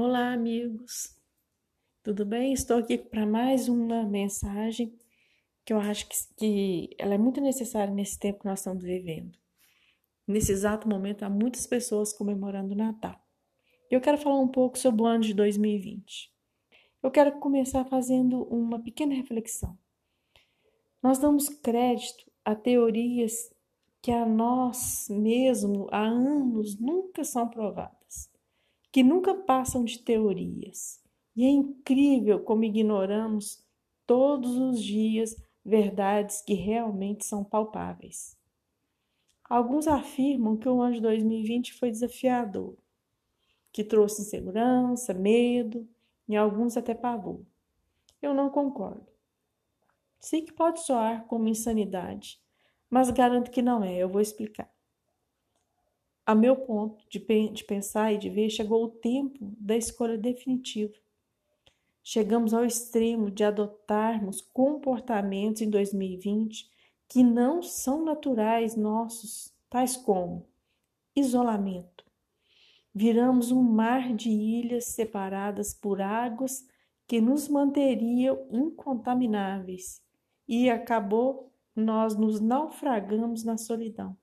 Olá, amigos. Tudo bem? Estou aqui para mais uma mensagem que eu acho que, que ela é muito necessária nesse tempo que nós estamos vivendo. Nesse exato momento, há muitas pessoas comemorando o Natal. Eu quero falar um pouco sobre o ano de 2020. Eu quero começar fazendo uma pequena reflexão. Nós damos crédito a teorias que a nós mesmo há anos nunca são provadas, que nunca passam de teorias. E é incrível como ignoramos todos os dias verdades que realmente são palpáveis. Alguns afirmam que o ano de 2020 foi desafiador, que trouxe insegurança, medo e alguns até pavor. Eu não concordo. Sei que pode soar como insanidade, mas garanto que não é, eu vou explicar. A meu ponto de, de pensar e de ver, chegou o tempo da escolha definitiva. Chegamos ao extremo de adotarmos comportamentos em 2020 que não são naturais nossos, tais como isolamento. Viramos um mar de ilhas separadas por águas que nos manteriam incontamináveis e acabou nós nos naufragamos na solidão.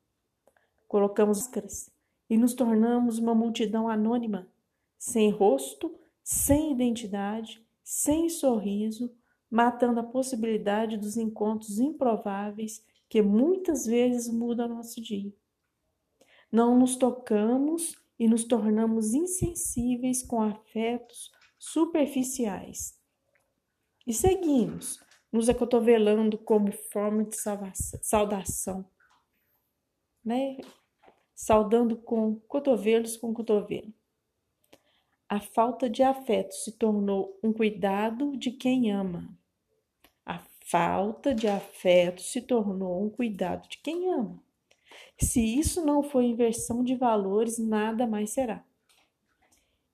Colocamos máscaras e nos tornamos uma multidão anônima, sem rosto, sem identidade, sem sorriso, matando a possibilidade dos encontros improváveis que muitas vezes mudam nosso dia. Não nos tocamos e nos tornamos insensíveis com afetos superficiais. E seguimos nos acotovelando como forma de saudação, né? Saudando com cotovelos com cotovelo. A falta de afeto se tornou um cuidado de quem ama. A falta de afeto se tornou um cuidado de quem ama. Se isso não for inversão de valores, nada mais será.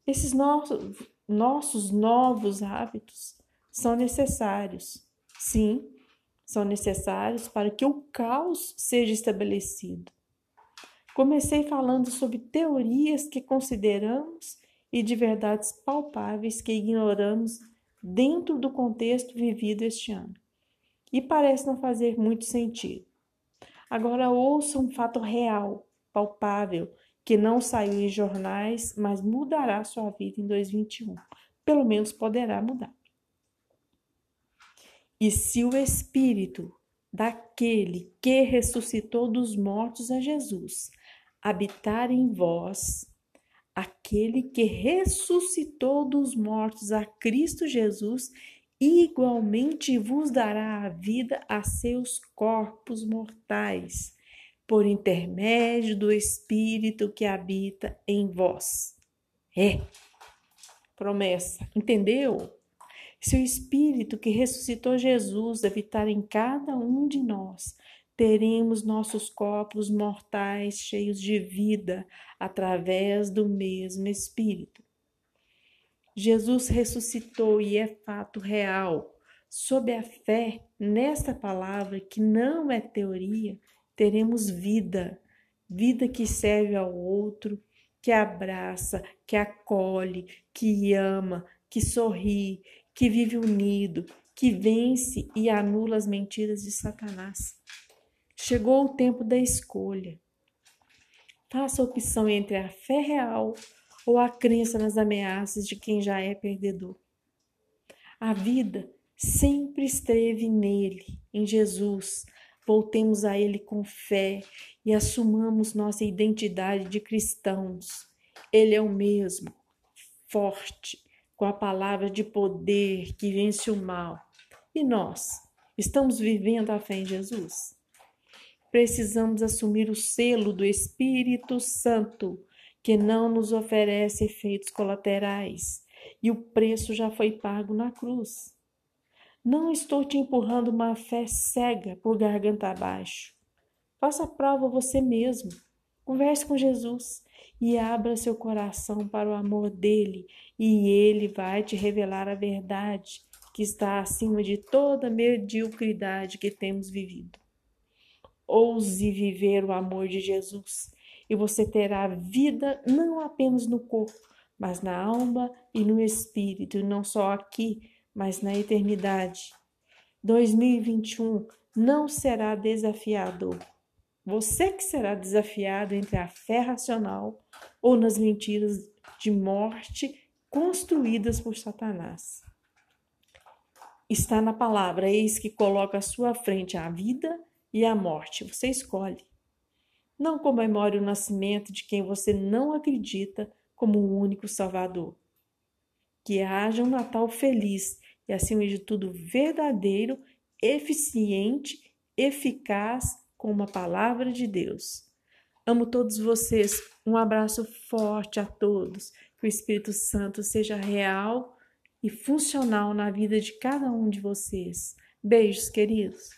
Esses nossos, nossos novos hábitos são necessários Sim, são necessários para que o caos seja estabelecido. Comecei falando sobre teorias que consideramos e de verdades palpáveis que ignoramos dentro do contexto vivido este ano. E parece não fazer muito sentido. Agora ouça um fato real, palpável, que não saiu em jornais, mas mudará sua vida em 2021. Pelo menos poderá mudar. E se o Espírito daquele que ressuscitou dos mortos a Jesus habitar em vós, aquele que ressuscitou dos mortos a Cristo Jesus, igualmente vos dará a vida a seus corpos mortais, por intermédio do Espírito que habita em vós. É promessa, entendeu? Se o Espírito que ressuscitou Jesus habitar em cada um de nós, teremos nossos corpos mortais cheios de vida através do mesmo Espírito. Jesus ressuscitou e é fato real. Sob a fé nesta palavra, que não é teoria, teremos vida, vida que serve ao outro, que abraça, que acolhe, que ama, que sorri, que vive unido, que vence e anula as mentiras de Satanás. Chegou o tempo da escolha. Faça a opção entre a fé real ou a crença nas ameaças de quem já é perdedor. A vida sempre esteve nele, em Jesus. Voltemos a ele com fé e assumamos nossa identidade de cristãos. Ele é o mesmo, forte, com a palavra de poder que vence o mal. E nós, estamos vivendo a fé em Jesus? Precisamos assumir o selo do Espírito Santo, que não nos oferece efeitos colaterais, e o preço já foi pago na cruz. Não estou te empurrando uma fé cega por garganta abaixo. Faça a prova você mesmo. Converse com Jesus e abra seu coração para o amor dele, e ele vai te revelar a verdade que está acima de toda mediocridade que temos vivido. Ouse viver o amor de Jesus, e você terá vida não apenas no corpo, mas na alma e no espírito, não só aqui, mas na eternidade. 2021 não será desafiador. Você que será desafiado entre a fé racional ou nas mentiras de morte construídas por Satanás. Está na palavra, eis que coloca à sua frente a vida e a morte. Você escolhe. Não comemore o nascimento de quem você não acredita como o único Salvador. Que haja um Natal feliz e, acima de tudo, verdadeiro, eficiente, eficaz com a palavra de Deus. Amo todos vocês. Um abraço forte a todos. Que o Espírito Santo seja real e funcional na vida de cada um de vocês. Beijos, queridos.